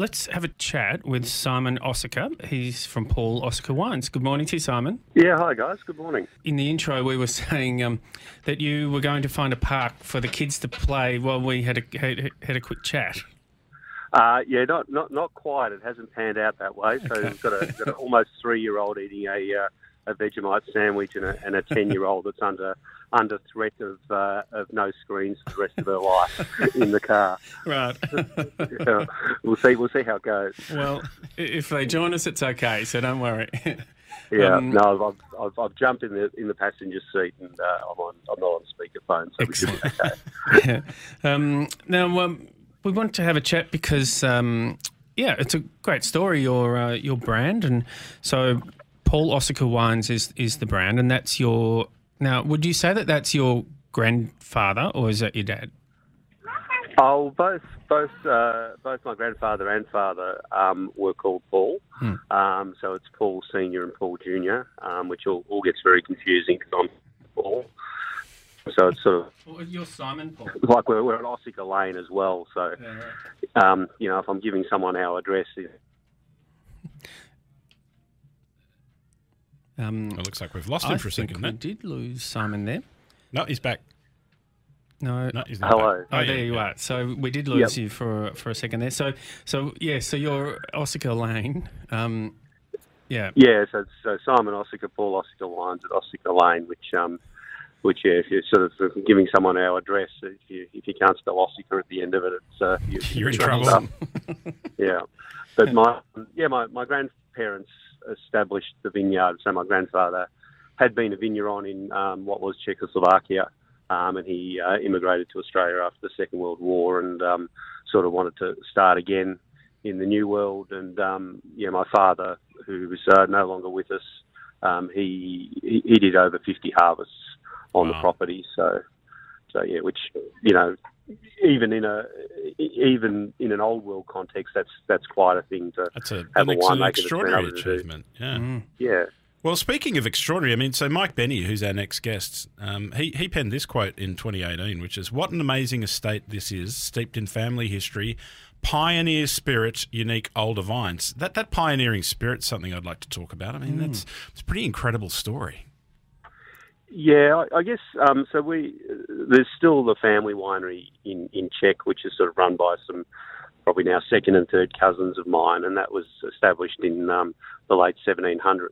let's have a chat with Simon Osicka. He's from Paul Osicka Wines. Good morning to you, Simon. Yeah, hi guys. Good morning. In the intro, we were saying um, that you were going to find a park for the kids to play while we had a had, had a quick chat. Uh, yeah, not, not not quite. It hasn't panned out that way. So Okay. we've got, a, got an almost three year old eating a uh, a Vegemite sandwich and a, and a ten year old that's under under threat of uh, of no screens for the rest of her life in the car. Right. So we'll see. We'll see how it goes. well, if they join us, it's okay. So don't worry. Yeah. Um, no, I've, I've, I've, jumped in the in the passenger seat and uh, I'm on. I'm not on speakerphone, so we should be okay. Yeah. Um, now, um, we want to have a chat because, um, yeah, it's a great story, your uh, your brand. And so, Paul Osicka Wines is, is the brand, and that's your. Now, would you say that that's your grandfather, or is that your dad? Oh, both both uh, both my grandfather and father um, were called Paul. Um, so it's Paul Senior and Paul Junior, um, which all, all gets very confusing because I'm Paul. So it's sort of You're Simon Paul. like we're, we're at Osicka Lane as well. So um, you know, if I'm giving someone our address, Um, It looks like we've lost I him for a think second. we did lose Simon there. no he's back. No. No, he's Hello. back. Oh, yeah, there you yeah. are. So we did lose Yep. you for for a second there. So so yeah. So you're Osicka Lane. Um, yeah. yeah. So so Simon Osicka, Paul Osicka Wines at Osicka Lane, which um, which yeah, if you're sort of giving someone our address, if you if you can't spell Osicka at the end of it, it's uh, you, You're in trouble. Yeah, but my yeah my, my grandparents established the vineyard. So my grandfather had been a vigneron in um, what was Czechoslovakia, um, and he uh, immigrated to Australia after the Second World War, and um, sort of wanted to start again in the New World. And um, yeah, my father, who was uh, no longer with us, um, he, he he did over fifty harvests on the property. So so yeah, which you know, even in a even in an old world context, that's that's quite a thing to That's a, have an, a an winemaker extraordinary able to do. achievement. Yeah. Mm. Yeah, Well, speaking of extraordinary, I mean, so Mike Bennie, who's our next guest, um, he, he penned this quote in 2018, which is What an amazing estate this is, steeped in family history, pioneer spirit, unique older vines. That that pioneering spirit's something I'd like to talk about. I mean, that's it's a pretty incredible story. Yeah. I, I guess um, so. We there's still the family winery in in Czech, which is sort of run by some probably now second and third cousins of mine, and that was established in um, the late 1700s.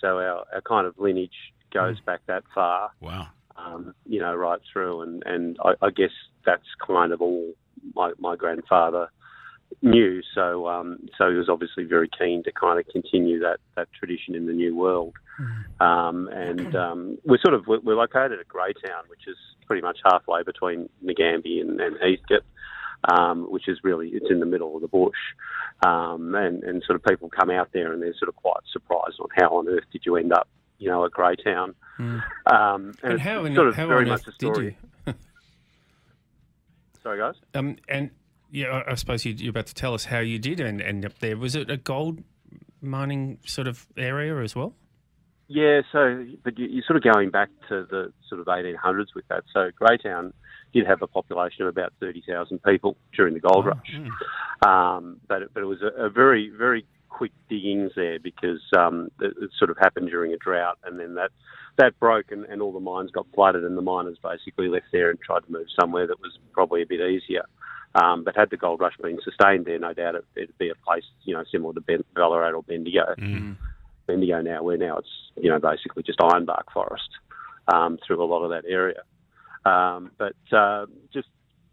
So our, our kind of lineage goes back that far. Wow. um, you know, right through. And, and I, I guess that's kind of all my, my grandfather knew. So, um, so he was obviously very keen to kind of continue that, that tradition in the new world. Um, and um, we're sort of we're, we're located at Graytown, which is pretty much halfway between Nagambie and, and Heathcote. Um, which is really it's in the middle of the bush, um, and and sort of people come out there and they're sort of quite surprised on how on earth did you end up, you know, at Graytown. Um, and, And it's how, sort of how very on much earth a did story. you? Sorry, guys. Um, and yeah, I, I suppose you, you're about to tell us how you did end, end up there. Was it a gold mining sort of area as well? Yeah, so but you, you're sort of going back to the sort of 1800s with that. So Graytown did have a population of about 30,000 people during the gold rush, um, but it, but it was a, a very very quick diggings there because um, it, it sort of happened during a drought, and then that that broke and, and all the mines got flooded, and the miners basically left there and tried to move somewhere that was probably a bit easier. Um, but had the gold rush been sustained there, no doubt it, it'd be a place you know similar to ben, Ballarat or Bendigo. Bendigo now, where now it's you know basically just ironbark forest um, through a lot of that area. Um, but uh, just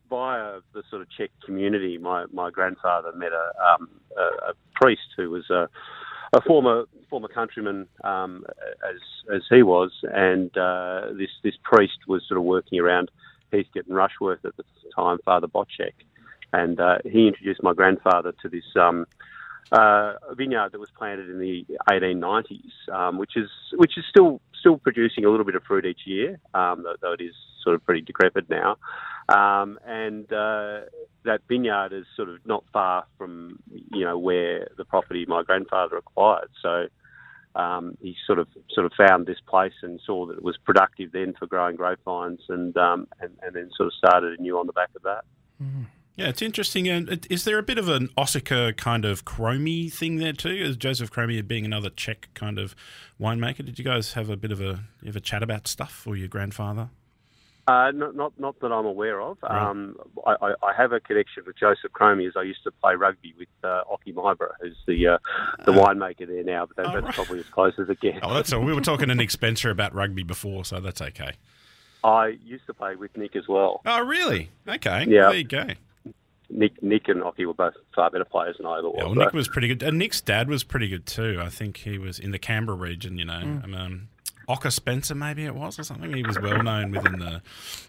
via the sort of Czech community, my, my grandfather met a, um, a, a priest who was a, a former former countryman um, as as he was, and uh, this this priest was sort of working around Heathcote and Rushworth at the time, Father Bocek, and uh, he introduced my grandfather to this. Um, uh, vineyard that was planted in the 1890s, um, which is which is still still producing a little bit of fruit each year, um, though, it is sort of pretty decrepit now. Um, and uh, that vineyard is sort of not far from you know where the property my grandfather acquired. So um, he sort of sort of found this place and saw that it was productive then for growing grapevines, and um, and, and then sort of started anew on the back of that. Yeah, it's interesting. And is there a bit of an Osicka kind of Chromy thing there too? Is Josef Chromy being another Czech kind of winemaker, did you guys have a bit of a have a chat about stuff, or your grandfather? Uh, not, not, not that I'm aware of. Right. Um, I, I, I, have a connection with Josef Chromy as I used to play rugby with uh, Ockie Myburgh, who's the uh, the uh, winemaker there now. But that, that's right. probably as close as it gets. Oh, that's all. We were talking to Nick Spencer about rugby before, so that's okay. I used to play with Nick as well. Oh, really? Okay. Yeah. There you go. Nick, Nick and Ockie were both far better players than I ever was. Yeah, well, Nick was pretty good, and Nick's dad was pretty good too. I think he was in the Canberra region. You know, mm. um, Ocker Spencer, maybe it was, or something. He was well known within the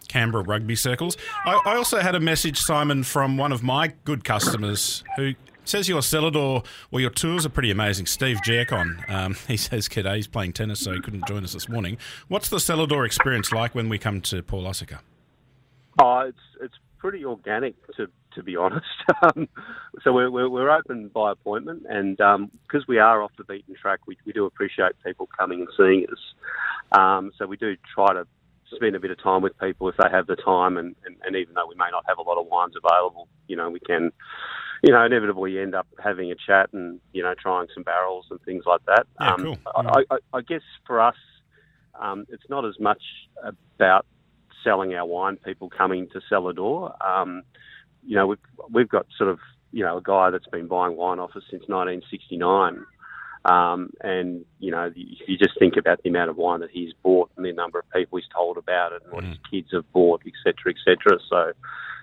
Canberra rugby circles. I, I, also had a message, Simon, from one of my good customers who says your cellar door or your tours are pretty amazing. Steve Giacon, um, he says, G'day, he's playing tennis, so he couldn't join us this morning. What's the cellar door experience like when we come to Paul Osicka? It's it's pretty organic to to be honest. Um, so we're, we're, we're, open by appointment, and because um, we are off the beaten track, we, we do appreciate people coming and seeing us. Um, so we do try to spend a bit of time with people if they have the time, and, and, and, even though we may not have a lot of wines available, you know, we can, you know, inevitably end up having a chat and you know trying some barrels and things like that. Yeah, um, cool. I, I, I, guess for us, um, it's not as much about selling our wine, people coming to cellar door. Um, you know, we've, we've got sort of, you know, a guy that's been buying wine off us since 1969. Um, and, you know, if you just think about the amount of wine that he's bought and the number of people he's told about it and what mm. his kids have bought, et cetera, et cetera. So,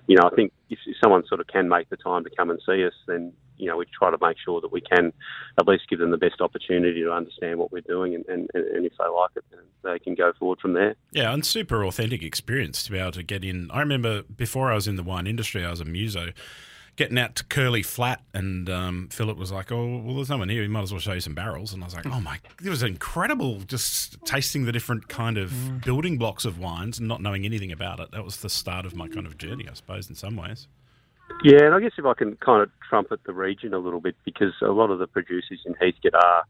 you know, I think if, someone sort of can make the time to come and see us, then you know we try to make sure that we can at least give them the best opportunity to understand what we're doing, and, and, and if they like it, then they can go forward from there. Yeah, and super authentic experience to be able to get in. I remember before I was in the wine industry, I was a muso getting out to Curly Flat, and um, Philip was like, "Oh, well, there's no one here. We might as well show you some barrels." And I was like, "Oh my!" It was incredible just tasting the different kind of mm. building blocks of wines and not knowing anything about it. That was the start of my kind of journey, I suppose, in some ways. Yeah, and I guess if I can kind of trumpet the region a little bit, because a lot of the producers in Heathcote are,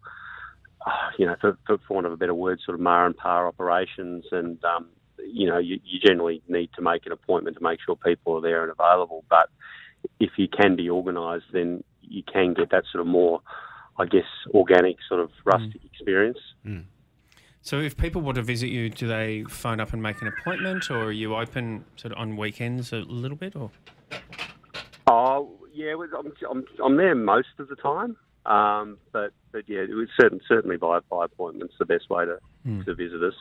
uh, you know, for, for, for want of a better word, sort of mar and par operations, and um, you know, you, you generally need to make an appointment to make sure people are there and available. But if you can be organised, then you can get that sort of more, I guess, organic sort of rustic mm. experience. Mm. So, if people want to visit you, do they phone up and make an appointment, or are you open sort of on weekends a little bit, or? Oh yeah, I'm, I'm, I'm there most of the time, um, but but yeah, it was certain, certainly by by appointment's the best way to mm. to visit us.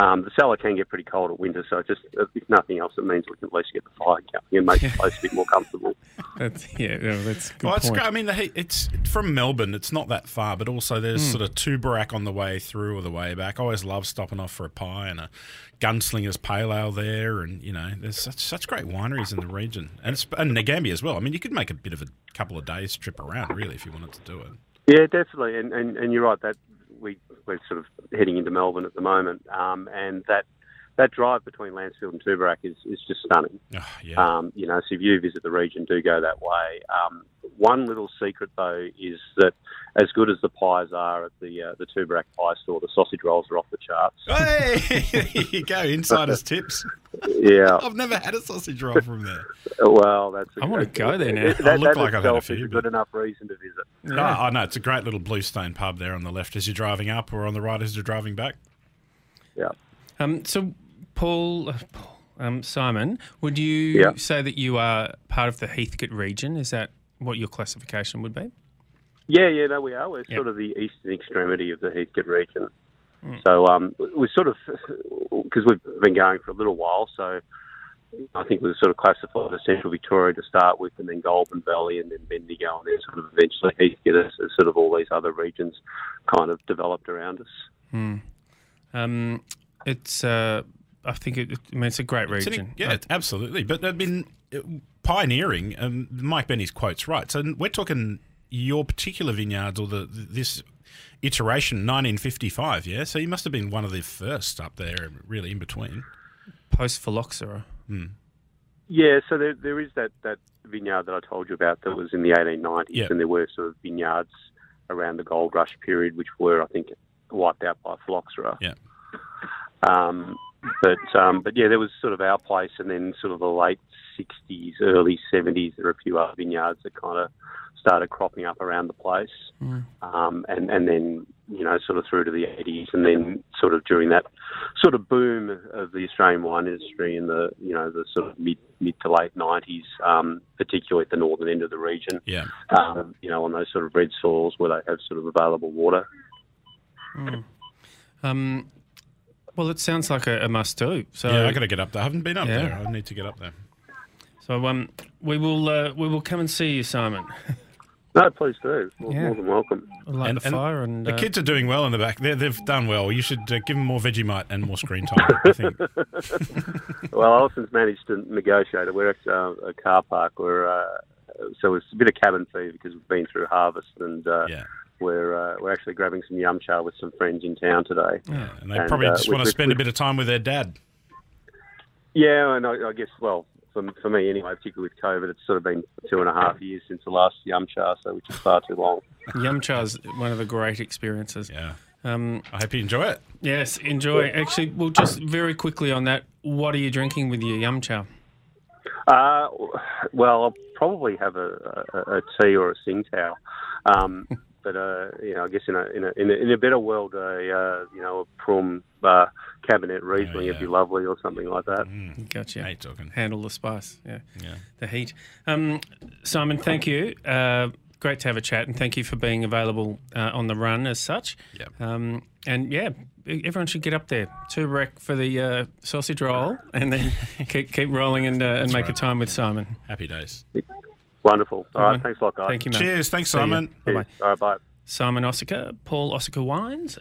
Um, the cellar can get pretty cold at winter, so just if nothing else, it means we can at least get the fire going and make the place a bit more comfortable. That's, yeah, no, that's good well, it's great. I mean, the, it's from Melbourne. It's not that far, but also there's mm. sort of Tooborac on the way through or the way back. I always love stopping off for a pie and a gunslinger's pale ale there, and you know, there's such such great wineries in the region, and it's and Nagambie as well. I mean, you could make a bit of a couple of days trip around really if you wanted to do it. Yeah, definitely, and and, and you're right that we we're sort of heading into Melbourne at the moment, um, and that that drive between Lancefield and Tooborac is, is just stunning. Oh, yeah. um, you know, so if you visit the region, do go that way. Um, one little secret though is that as good as the pies are at the uh, the Tooborac pie store, the sausage rolls are off the charts. Hey, here you go, insiders tips. Yeah, I've never had a sausage roll from there. well, that's. A, I want to go there now. That, I look like I've had a few. a good enough reason to visit. Yeah. Oh, I know it's a great little bluestone pub there on the left as you're driving up, or on the right as you're driving back. Yeah. Um. So, Paul. Uh, um, Simon, would you yeah. say that you are part of the Heathcote region? Is that what your classification would be? Yeah, yeah, no, we are. We're yep. sort of the eastern extremity of the Heathcote region. Mm. So um, we're sort of, because we've been going for a little while, so I think we are sort of classified as Central Victoria to start with, and then Goulburn Valley, and then Bendigo, and then sort of eventually Heathcote as, as sort of all these other regions kind of developed around us. Mm. Um, it's, uh, I think it, I mean, it's a great region. An, yeah, uh, absolutely. But I mean, pioneering. Um, Mike Bennie's quote's right. So we're talking your particular vineyards or the this iteration 1955 yeah so you must have been one of the first up there really in between post phylloxera hmm. yeah so there, there is that, that vineyard that i told you about that was in the 1890s yep. and there were sort of vineyards around the gold rush period which were i think wiped out by phylloxera yeah um, but um, but yeah there was sort of our place and then sort of the late 60s, early 70s. There are a few other vineyards that kind of started cropping up around the place, Mm. um, and and then you know sort of through to the 80s, and then sort of during that sort of boom of the Australian wine industry in the you know the sort of mid mid to late 90s, um, particularly at the northern end of the region. Yeah. Um, you know, on those sort of red soils where they have sort of available water. Um, well, it sounds like a, a must do. So Yeah, I got to get up there. I haven't been up Yeah. there. I need to get up there. So um, we will uh, we will come and see you, Simon. No, please do. More, Yeah. more than welcome. Light And- the and fire and The uh, kids are doing well in the back. They're, they've done well. You should uh, give them more Vegemite and more screen time. I think. Well, Allison's managed to negotiate it. We're at uh, a car park where, uh, so it's a bit of cabin fever because we've been through harvest and uh, Yeah. We're uh, we're actually grabbing some yum cha with some friends in town today. Yeah, and they And, probably uh, just want to spend a bit of time with their dad. Yeah, and I, I guess well. For, for me, anyway, particularly with COVID, it's sort of been two and a half years since the last yum cha, so which is far too long. Yum cha is one of the great experiences. Yeah. Um, I hope you enjoy it. yes, enjoy. Actually, well, just very quickly on that, what are you drinking with your Yum Cha? Uh, well, I'll probably have a, a, a tea or a Tsingtao. Um, but uh, you know, I guess in a in a in a, in a better world, a uh, you know a Prüm uh, Kabinett Riesling yeah. would be lovely or something like that. Gotcha. Hey, talking. Handle the spice. Yeah. Yeah. The heat. Um, Simon, thank you. Uh, great to have a chat, and thank you for being available uh, on the run as such. Yep. Um, and yeah, everyone should get up there. Tooborac for the uh, sausage roll, and then keep keep rolling and uh, and make a time with Simon. Happy days. Wonderful. All right, man. thanks a lot, guys. Thank you, mate. Cheers. Thanks, See. Simon. Bye bye. All right, bye. Simon Osicka, Paul Osicka Wines,